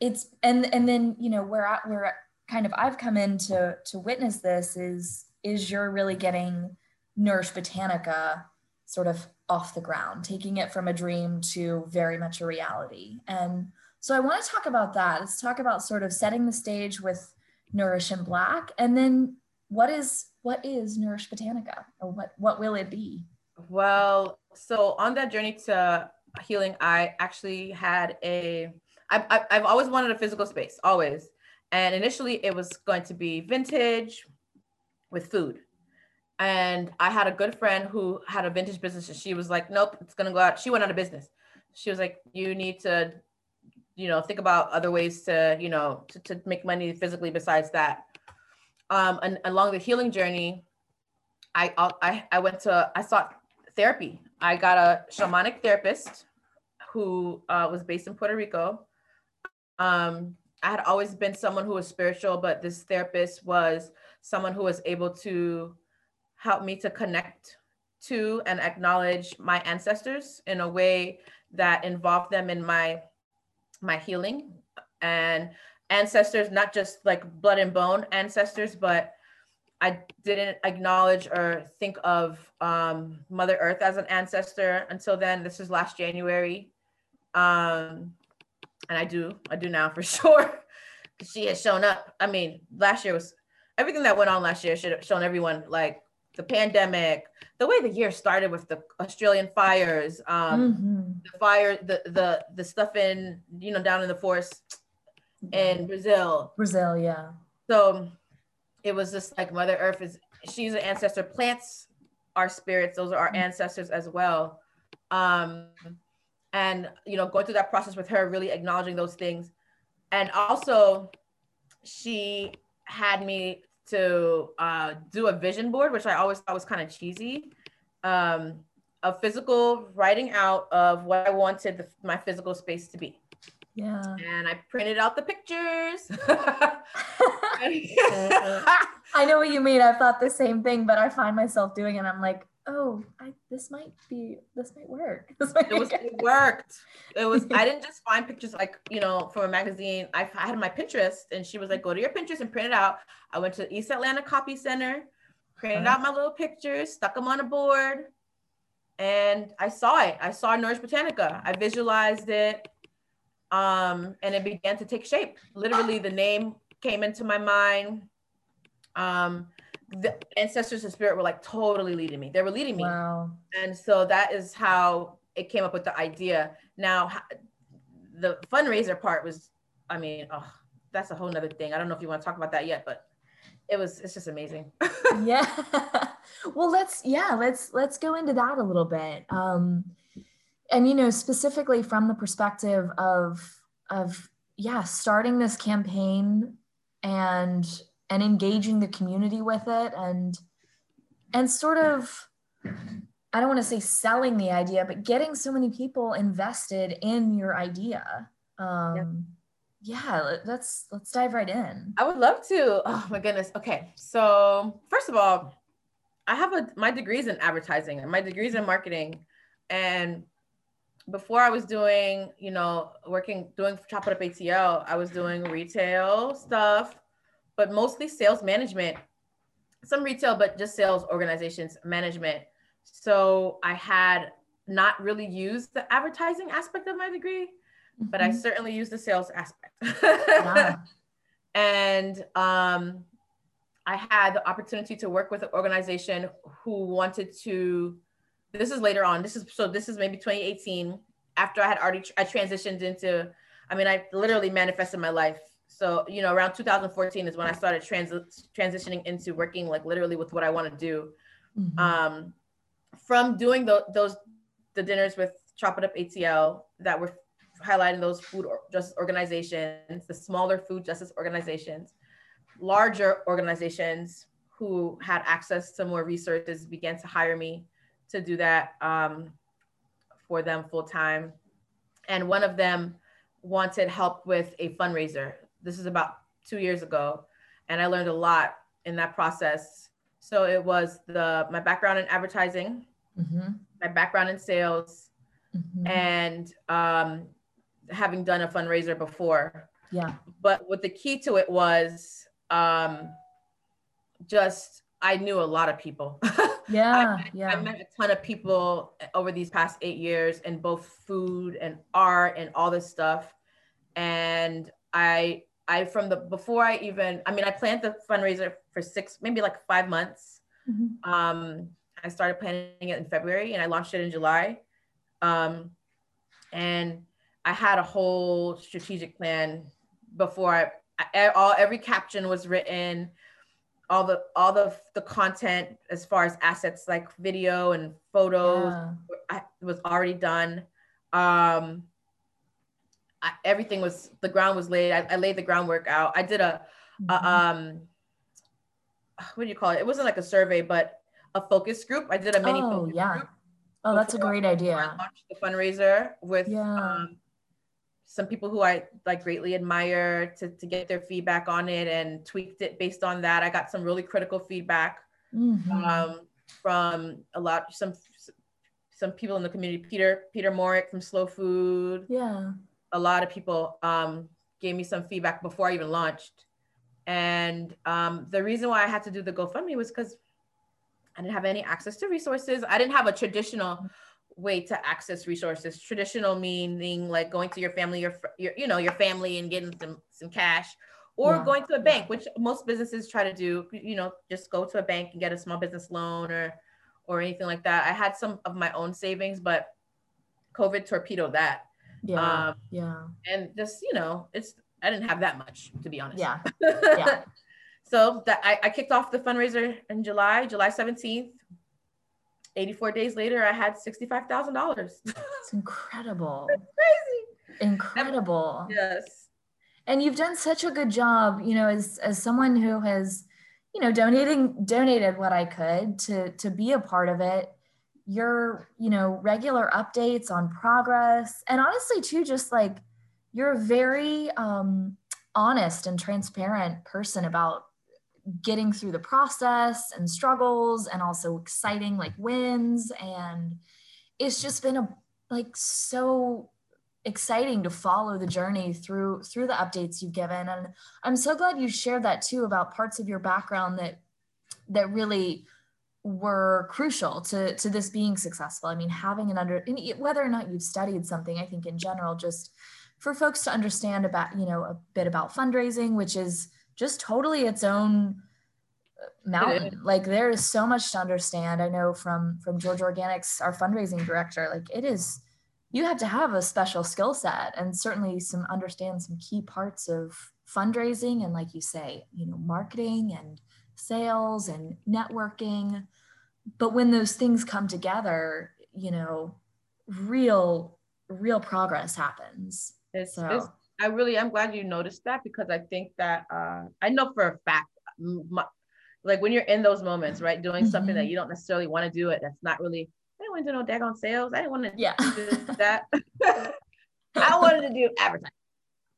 it's and and then, you know, where I where kind of I've come in to to witness this is is you're really getting Nourish Botanica sort of off the ground, taking it from a dream to very much a reality. And so I want to talk about that. Let's talk about sort of setting the stage with Nourish in Black, and then what is what is Nourish Botanica, or what what will it be? Well, so on that journey to healing, I actually had a. I've, I've always wanted a physical space, always. And initially, it was going to be vintage with food. And I had a good friend who had a vintage business and she was like, nope, it's going to go out. She went out of business. She was like, you need to, you know, think about other ways to, you know, to, to make money physically besides that. Um, and along the healing journey, I, I, I went to, I sought therapy. I got a shamanic therapist who uh, was based in Puerto Rico. Um, I had always been someone who was spiritual, but this therapist was someone who was able to helped me to connect to and acknowledge my ancestors in a way that involved them in my my healing. And ancestors not just like blood and bone ancestors but i didn't acknowledge or think of um, mother earth as an ancestor until then. This is last january. Um, and i do i do now for sure. She has shown up. I mean last year was everything that went on last year should have shown everyone like the pandemic, the way the year started with the Australian fires, um, mm-hmm. the fire, the the the stuff in you know down in the forest in Brazil. Brazil, yeah. So it was just like Mother Earth is she's an ancestor. Plants are spirits; those are our mm-hmm. ancestors as well. Um, and you know, going through that process with her, really acknowledging those things, and also she had me to uh, do a vision board, which I always thought was kind of cheesy. Um, a physical writing out of what I wanted the, my physical space to be. Yeah. And I printed out the pictures. I know what you mean. I've thought the same thing, but I find myself doing it. I'm like, oh, I, this might be, this might work. This might it was, it worked. It was, I didn't just find pictures like, you know, from a magazine. I, I had my Pinterest and she was like, go to your Pinterest and print it out. I went to East Atlanta Copy Center printed out my little pictures, stuck them on a board, and I saw it. I saw Nourish Botanica. I visualized it, um, and it began to take shape. Literally, the name came into my mind. Um, the ancestors and spirit were like totally leading me. They were leading me, Wow. and so that is how it came up with the idea. Now, the fundraiser part was, I mean, oh, that's a whole nother thing. I don't know if you want to talk about that yet, but it was, it's just amazing. yeah well let's yeah let's let's go into that a little bit um and you know specifically from the perspective of of yeah starting this campaign and and engaging the community with it and and sort of i don't want to say selling the idea but getting so many people invested in your idea um yeah let- let's let's dive right in I would love to. Oh my goodness. Okay. So first of all, I have a my degrees in advertising and my degrees in marketing. And before I was doing, you know, working doing Chop It Up ATL, I was doing retail stuff, but mostly sales management. Some retail, but just sales organizations management. So I had not really used the advertising aspect of my degree, but I Mhm. certainly used the sales aspect. yeah. and um, I had the opportunity to work with an organization who wanted to. This is later on. This is so. This is maybe 2018. After I had already I transitioned into. I mean, I literally manifested my life. So you know, around 2014 is when I started trans- transitioning into working like literally with what I want to do. Mhm. Um, from doing tho- those the dinners with Chop It Up ATL that were highlighting those food or justice organizations, the smaller food justice organizations, larger organizations who had access to more resources began to hire me to do that um, for them full time. And one of them wanted help with a fundraiser. This is about two years ago, and I learned a lot in that process. So it was the my background in advertising, Mhm. my background in sales, Mhm. and um, having done a fundraiser before. yeah But what the key to it was um, just I knew a lot of people. yeah I yeah met a ton of people over these past eight years in both food and art and all this stuff. And I, I from the before I even, I mean, I planned the fundraiser for six, maybe like five months. Mhm. Um, I started planning it in February and I launched it in July. Um, and I had a whole strategic plan before I, I all every caption was written, all the all the the content as far as assets like video and photos Yeah. I, was already done. Um, I, everything was the ground was laid. I, I laid the groundwork out. I did a, a Mhm. um, what do you call it? It wasn't like a survey, but a focus group. I did a mini focus. Oh, focus yeah. group oh, that's a great before I idea. launched the fundraiser with Yeah. um, some people who I like greatly admire to, to get their feedback on it and tweaked it based on that. I got some really critical feedback Mhm. um, from a lot some some people in the community. Peter Peter Morick from Slow Food. yeah. A lot of people um, gave me some feedback before I even launched. And um, the reason why I had to do the GoFundMe was because I didn't have any access to resources. I didn't have a traditional way to access resources. Traditional meaning like going to your family, your, your you know your family and getting some some cash, or Yeah. going to a bank, which most businesses try to do. You know, just go to a bank and get a small business loan or or anything like that. I had some of my own savings, but COVID torpedoed that. Yeah. Um, yeah. and just you know it's i didn't have that much to be honest Yeah. Yeah. so that I, I kicked off the fundraiser in july july 17th 84 days later i had $65000 It's incredible. crazy Incredible. yes and you've done such a good job you know as as someone who has you know donating donated what i could to to be a part of it your you know regular updates on progress. And honestly too just like you're a very um honest and transparent person about getting through the process and struggles and also exciting like wins. And it's just been a like so exciting to follow the journey through through the updates you've given. And i'm so glad you shared that too about parts of your background that that really were crucial to to this being successful. I mean having an under whether or not you've studied something i think in general just for folks to understand about you know a bit about fundraising which is just totally its own uh, mountain. Like there is so much to understand. I know from from Georgia Organics our fundraising director like it is you have to have a special skill set and certainly some understand some key parts of fundraising and like you say you know marketing and sales and networking but when those things come together you know real real progress happens it's, so. it's i really i'm glad you noticed that because i think that uh, i know for a fact my, like when you're in those moments right doing mm-hmm. something that mm-hmm. you don't necessarily want to do it that's not really i didn't want to do no daggone sales i didn't want to yeah. do that i wanted to do advertising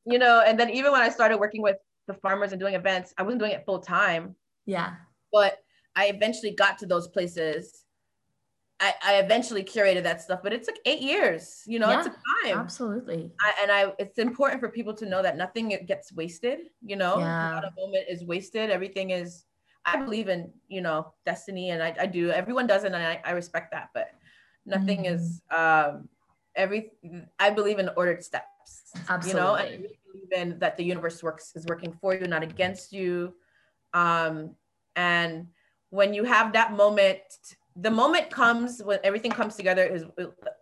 you know and then even when i started working with the farmers and doing events i wasn't doing it full time yeah. But I eventually got to those places. I, I eventually curated that stuff, but it took eight years. You know, yeah, it took time. Absolutely. I, and I, it's important for people to know that nothing gets wasted. You know, yeah. not a moment is wasted. Everything is. I believe in you know destiny, and I, I do. Everyone doesn't, and I, I respect that. But nothing mm. is. um Every I believe in ordered steps. Absolutely. You know, and I believe in that the universe works is working for you, not against you um, and when you have that moment, the moment comes when everything comes together is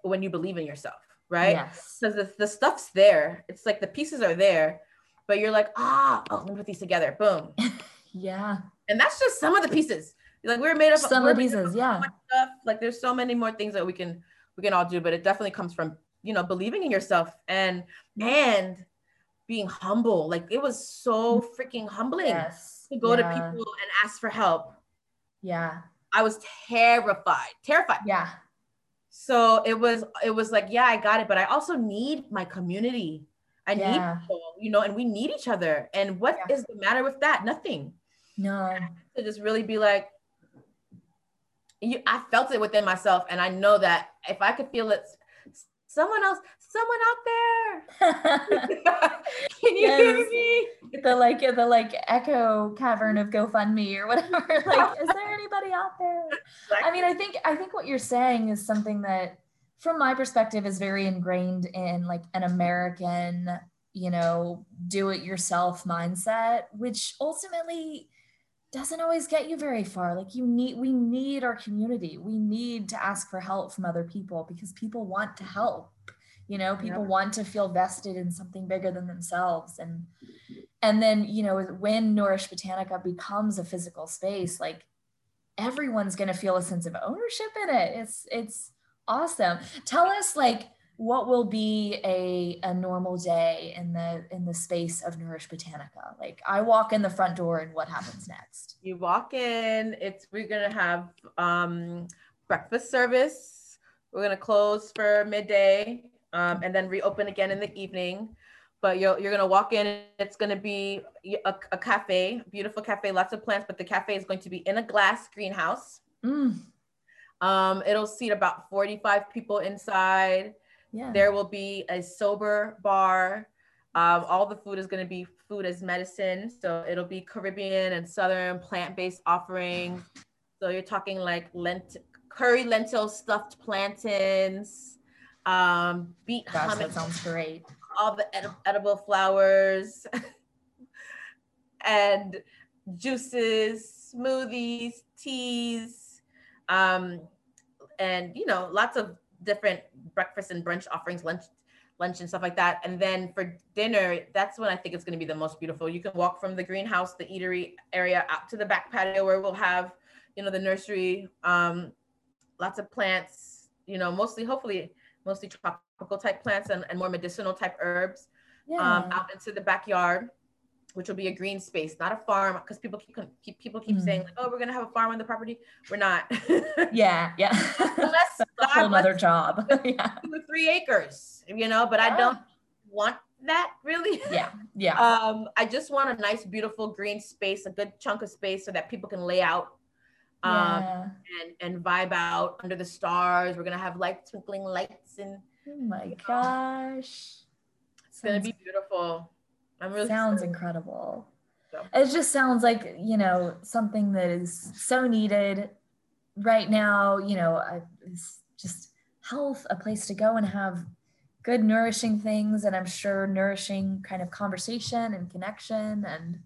when you believe in yourself, right? Yes. Because the, the stuff's there. It's like the pieces are there, but you're like, ah, oh, let me put these together. Boom. yeah. And that's just some of the pieces. Like we're made up some of the pieces, yeah. So like there's so many more things that we can we can all do, but it definitely comes from you know believing in yourself and and being humble. Like it was so freaking humbling. Yes to go yeah. to people and ask for help. Yeah. I was terrified, terrified. Yeah. So it was, it was like, yeah, I got it, but I also need my community. I yeah. need people, you know, and we need each other. And what yeah. is the matter with that? Nothing. No. To just really be like, you, I felt it within myself, and I know that if I could feel it, someone else, someone out there. Can you yes. hear me? The like the like echo cavern of GoFundMe or whatever. Like, is there anybody out there? Exactly. I mean, I think I think what you're saying is something that from my perspective is very ingrained in like an American, you know, do it yourself mindset, which ultimately doesn't always get you very far. Like you need, we need our community. We need to ask for help from other people because people want to help you know people want to feel vested in something bigger than themselves. And and then you know when nourish botanica becomes a physical space like everyone's going to feel a sense of ownership in it. It's it's awesome. Tell us like what will be a, a normal day in the in the space of nourish botanica? Like i walk in the front door and what happens next? You walk in it's we're gonna have um breakfast service. We're gonna close for midday um, and then reopen again in the evening. But you're, you're gonna walk in, it's gonna be a, a cafe, beautiful cafe, lots of plants, but the cafe is going to be in a glass greenhouse. Mm. Um, it'll seat about 45 people inside. Yeah. There will be a sober bar. Um, all the food is going to be food as medicine. So it'll be Caribbean and Southern plant based offerings. So you're talking like lent- curry lentil stuffed plantains, um, beet Gosh, that sounds great. All the ed- edible flowers and juices, smoothies, teas, um, and you know, lots of different breakfast and brunch offerings, lunch, lunch and stuff like that. And then for dinner, that's when I think it's going to be the most beautiful. You can walk from the greenhouse, the eatery area, out to the back patio where we'll have, you know, the nursery, um, lots of plants. You know, mostly, hopefully, mostly tropical type plants and, and more medicinal type herbs um, yeah. um, out into the backyard which will be a green space, not a farm, because people keep, keep people keep mm. saying like, "Oh, we're gonna have a farm on the property." We're not. yeah, yeah. Unless That's a whole other job. yeah. Two three acres, you know. But yeah. I don't want that really. Yeah, yeah. Um, I just want a nice, beautiful green space, a good chunk of space, so that people can lay out um, yeah. and and vibe out under the stars. We're gonna have like twinkling lights and oh my gosh, it's Sounds, gonna be beautiful. I'm really sounds excited. incredible. So. It just sounds like, you know, something that is so needed right now, you know, it's just health, a place to go and have good nourishing things and I'm sure nourishing kind of conversation and connection and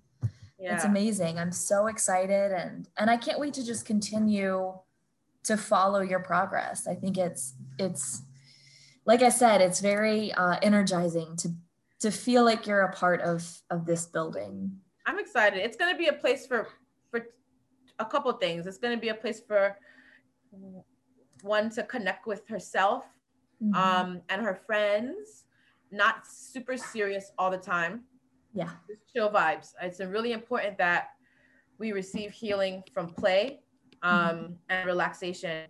yeah. it's amazing. I'm so excited and and I can't wait to just continue to follow your progress. I think it's it's like I said, it's very uh, energizing to to feel like you're a part of of this building. I'm excited. It's going to be a place for for a couple things. It's going to be a place for one to connect with herself mm-hmm. um, and her friends, not super serious all the time. Yeah, Just chill vibes. It's really important that we receive healing from play um, mm-hmm. and relaxation.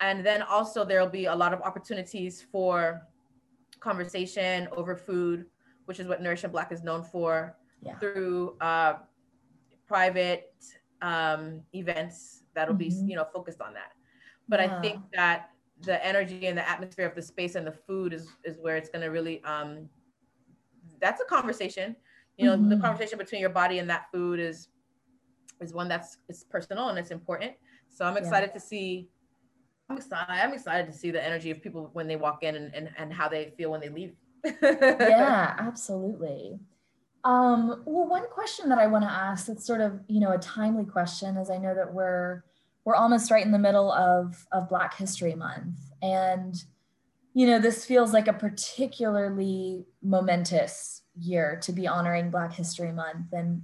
And then also there'll be a lot of opportunities for conversation over food, which is what Nourish in Black is known for, yeah. through uh, private um, events that'll mm-hmm. be you know focused on that. But yeah. I think that the energy and the atmosphere of the space and the food is is where it's going to really um that's a conversation you know mm-hmm. the conversation between your body and that food is is one that's it's personal and it's important so i'm excited yeah. to see i'm excited i'm excited to see the energy of people when they walk in and and, and how they feel when they leave yeah absolutely um well one question that i want to ask that's sort of you know a timely question as i know that we're we're almost right in the middle of, of Black History Month. And, you know, this feels like a particularly momentous year to be honoring Black History Month. And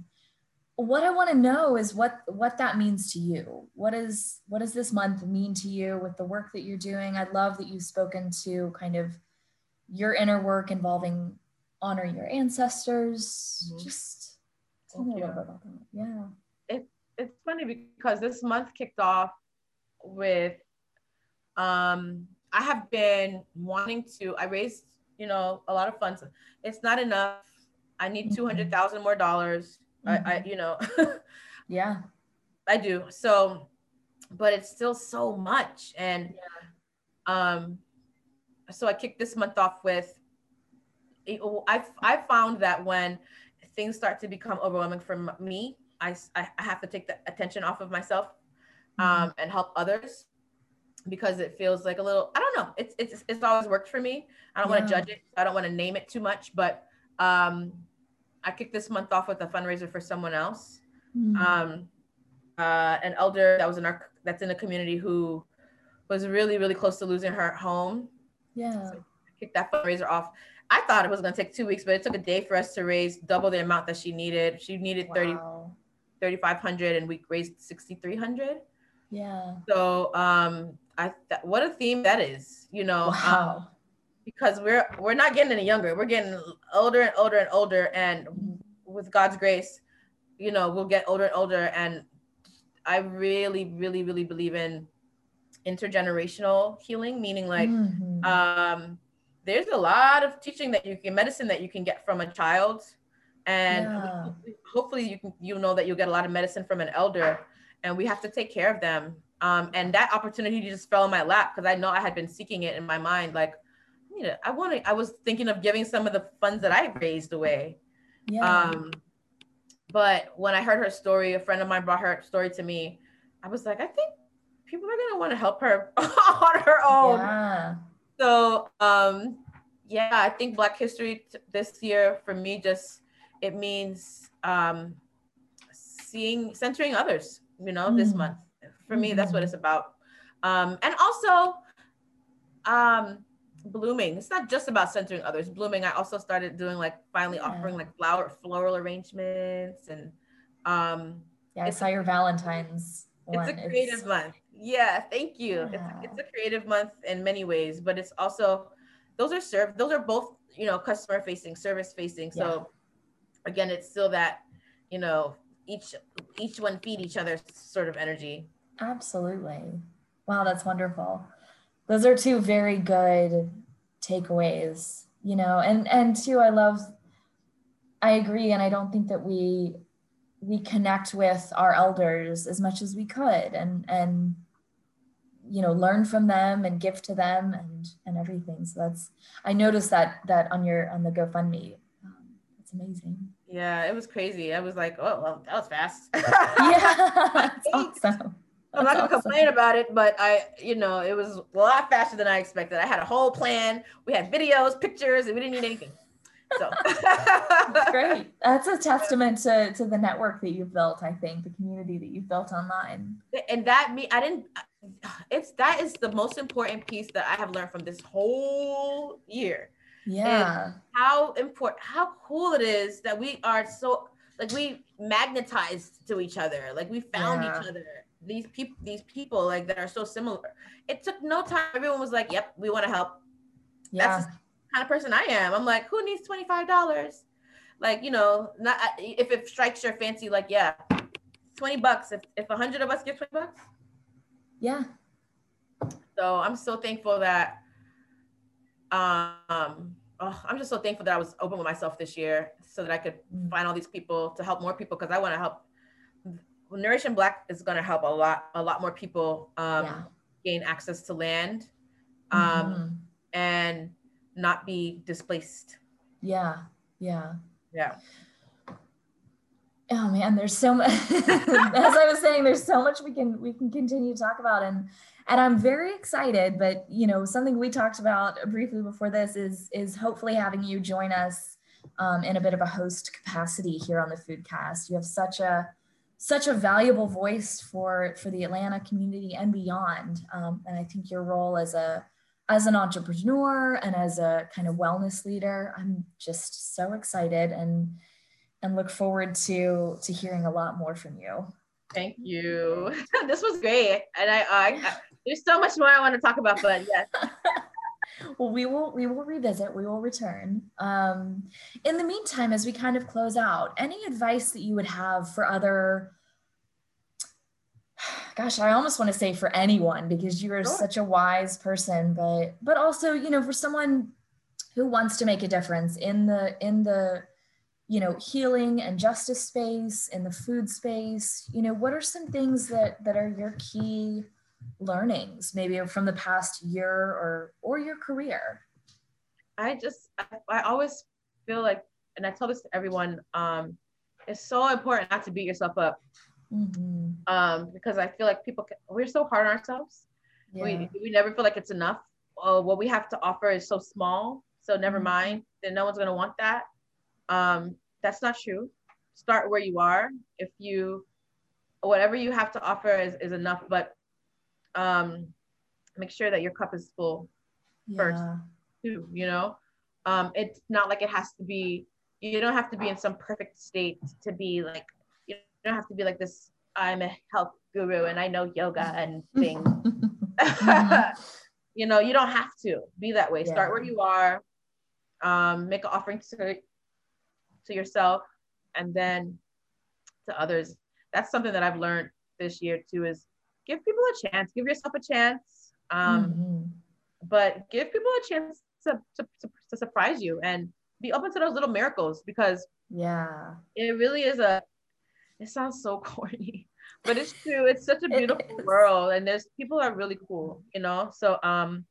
what I want to know is what what that means to you. What is what does this month mean to you with the work that you're doing? I love that you've spoken to kind of your inner work involving honoring your ancestors. Mm-hmm. Just tell me a little bit about that. Yeah It, it's funny because this month kicked off with um I have been wanting to I raised, you know, a lot of funds. It's not enough. I need mm-hmm. 200,000 more dollars. Mm-hmm. I, I you know. yeah. I do. So but it's still so much and yeah. um so I kicked this month off with I I found that when things start to become overwhelming for me, I, I have to take the attention off of myself mm-hmm. um, mm-hmm. and help others because it feels like a little I don't know it's it's it's always worked for me I don't yeah. want to judge it I don't want to name it too much but um, I kicked this month off with a fundraiser for someone else mm-hmm. um, uh, an elder that was in our that's in the community who was really really close to losing her home yeah so I kicked that fundraiser off I thought it was going to take two weeks but it took a day for us to raise double the amount that she needed she needed wow. 30 3,500 and we raised 6,300. Yeah. So um, I th- what a theme that is, you know. Wow. Um, because we're we're not getting any younger. We're getting older and older and older, and with God's grace, you know, we'll get older and older. And I really, really, really believe in intergenerational healing, meaning like mm-hmm. um, there's a lot of teaching that you can medicine that you can get from a child and yeah. hopefully you can you know that you'll get a lot of medicine from an elder and we have to take care of them um, and that opportunity just fell in my lap because i know i had been seeking it in my mind like you know i want to i was thinking of giving some of the funds that i raised away yeah. um but when i heard her story a friend of mine brought her story to me i was like i think people are going to want to help her on her own yeah. so um yeah i think black history t- this year for me just it means um, seeing centering others you know mm. this month for me that's what mm-hmm. it's about um, and also um, blooming it's not just about centering others blooming i also started doing like finally yeah. offering like flower floral arrangements and um yeah i saw your valentine's it's a creative it's... month yeah thank you yeah. It's, it's a creative month in many ways but it's also those are served those are both you know customer facing service facing so yeah again, it's still that, you know, each each one feed each other sort of energy. Absolutely. Wow, that's wonderful. Those are two very good takeaways, you know, and and two, I love I agree and I don't think that we we connect with our elders as much as we could and and you know learn from them and give to them and and everything so that's i noticed that that on your on the gofundme um, That's amazing. Yeah, it was crazy. I was like, oh, well, that was fast. yeah, awesome. I'm not gonna complain about it, but I, you know, it was a lot faster than I expected. I had a whole plan. We had videos, pictures, and we didn't need anything. So That's great. That's a testament to to the network that you've built. I think the community that you've built online. And that me, I didn't. Uh, it's that is the most important piece that I have learned from this whole year. Yeah. And how important, how cool it is that we are so like we magnetized to each other. Like we found Yeah. each other. These people, these people like that are so similar. It took no time. Everyone was like, "Yep, we want to help." Yeah. That's the kind of person I am. I'm like, who needs twenty five dollars? Like, you know, not if it strikes your fancy, like, yeah, twenty bucks. If if a hundred of us give twenty bucks, Yeah. so I'm so thankful that. Um, oh, I'm just so thankful that I was open with myself this year, so that I could Mm. find all these people to help more people because I want to help. Nourish in Black is going to help a lot, a lot more people um, yeah. gain access to land, um, Mhm. and not be displaced. Yeah. Yeah. Yeah. Oh man, there's so much. As I was saying, there's so much we can we can continue to talk about, and and I'm very excited. But you know, something we talked about briefly before this is is hopefully having you join us um, in a bit of a host capacity here on the Foodcast. You have such a such a valuable voice for for the Atlanta community and beyond, um, and I think your role as a as an entrepreneur and as a kind of wellness leader, I'm just so excited and and look forward to to hearing a lot more from you. Thank you. this was great, and I, I, I there's so much more I want to talk about, but yes, Well, we will we will revisit. We will return. Um, in the meantime, as we kind of close out, any advice that you would have for other? Gosh, I almost want to say for anyone because you are Sure. such a wise person, but but also you know for someone who wants to make a difference in the in the you know healing and justice space in the food space you know what are some things that that are your key learnings maybe from the past year or or your career I just, I, I always feel like, and I tell this to everyone, um, it's so important not to beat yourself up, Mhm. um, because I feel like people, can, we're so hard on ourselves. yeah. We we never feel like it's enough. Uh, what we have to offer is so small, so never Mhm. mind. Then no one's gonna want that. Um, that's not true. Start where you are. If you, whatever you have to offer is, is enough, but um, make sure that your cup is full first. Too. You know, um, it's not like it has to be. You don't have to be in some perfect state to be like. You don't have to be like this. I'm a health guru and I know yoga and things. You know, you don't have to be that way. Start where you are. Um, make an offering to to yourself, and then to others. That's something that I've learned this year too. Is give people a chance. Give yourself a chance. Um, Mhm. but give people a chance to, to, to, to surprise you and be open to those little miracles because yeah it really is a it sounds so corny but it's true it's such a beautiful world and there's people are really cool you know so um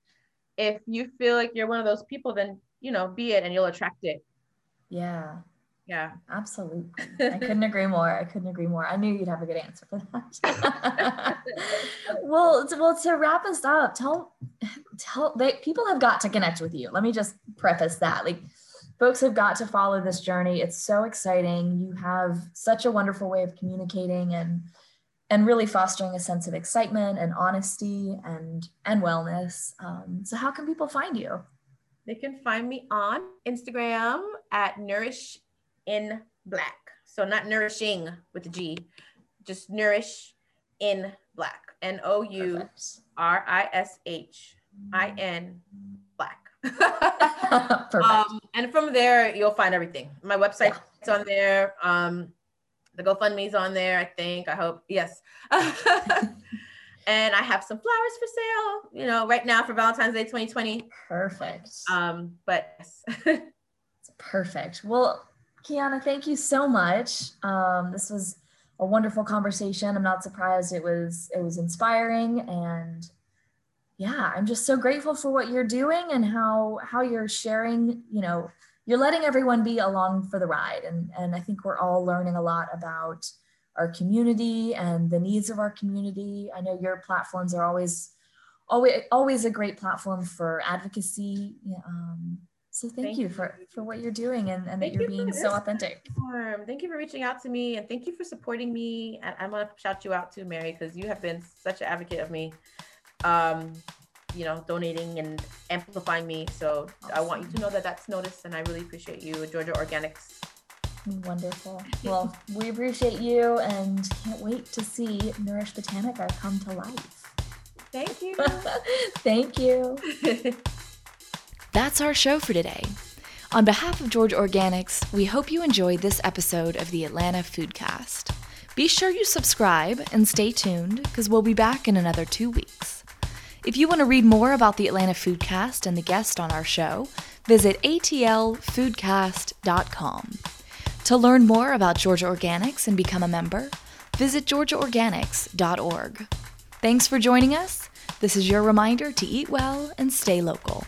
if you feel like you're one of those people then you know be it and you'll attract it yeah yeah. Absolutely. I couldn't agree more. I couldn't agree more. I knew you'd have a good answer for that. Well to, well to wrap us up tell tell they people have got to connect with you. Let me just preface that. Like folks have got to follow this journey. It's so exciting. You have such a wonderful way of communicating and and really fostering a sense of excitement and honesty and and wellness. Um, so how can people find you? They can find me on instagram at nourish in black so not nourishing with g just nourish in black n-o-u Perfect. R I S H I N Black. Perfect. um, and from there, you'll find everything. My website's on there. Um, the GoFundMe's on there, I think. I hope. Yes. and I have some flowers for sale, you know, right now for Valentine's Day 2020. Perfect. Um, but yes. Perfect. Well, Quianah, thank you so much. Um, this was a wonderful conversation. I'm not surprised it was it was inspiring and yeah, I'm just so grateful for what you're doing and how how you're sharing, you know, you're letting everyone be along for the ride. And, and I think we're all learning a lot about our community and the needs of our community. I know your platforms are always always always a great platform for advocacy. Um, so thank, thank you, for for what you're doing and, and that you're you being so authentic. Platform. Thank you for reaching out to me and thank you for supporting me. And I'm gonna shout you out too, Mary, because you have been such an advocate of me. Um, you know, donating and amplifying me. So awesome. I want you to know that that's noticed, and I really appreciate you, Georgia Organics. Wonderful. Well, we appreciate you and can't wait to see Nourish Botanica come to life. Thank you. Thank you. That's our show for today. On behalf of Georgia Organics, we hope you enjoyed this episode of the Atlanta Foodcast. Be sure you subscribe and stay tuned because we'll be back in another two weeks. If you want to read more about the Atlanta Foodcast and the guest on our show, visit atlfoodcast.com. To learn more about Georgia Organics and become a member, visit georgiaorganics.org. Thanks for joining us. This is your reminder to eat well and stay local.